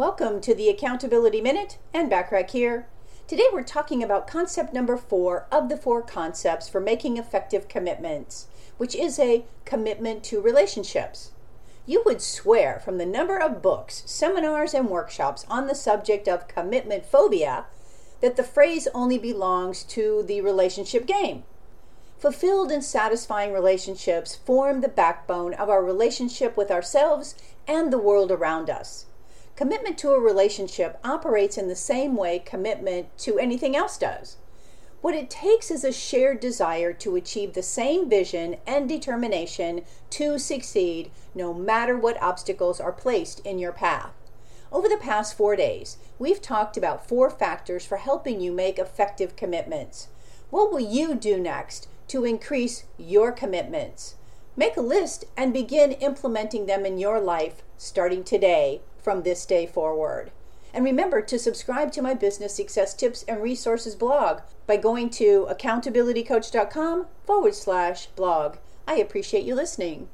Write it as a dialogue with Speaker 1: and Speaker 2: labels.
Speaker 1: Welcome to the Accountability Minute and Backrack here. Today we're talking about concept number four of the four concepts for making effective commitments, which is a commitment to relationships. You would swear from the number of books, seminars, and workshops on the subject of commitment phobia that the phrase only belongs to the relationship game. Fulfilled and satisfying relationships form the backbone of our relationship with ourselves and the world around us. Commitment to a relationship operates in the same way commitment to anything else does. What it takes is a shared desire to achieve the same vision and determination to succeed no matter what obstacles are placed in your path. Over the past four days, we've talked about four factors for helping you make effective commitments. What will you do next to increase your commitments? Make a list and begin implementing them in your life starting today from this day forward. And remember to subscribe to my business success tips and resources blog by going to accountabilitycoach.com forward slash blog. I appreciate you listening.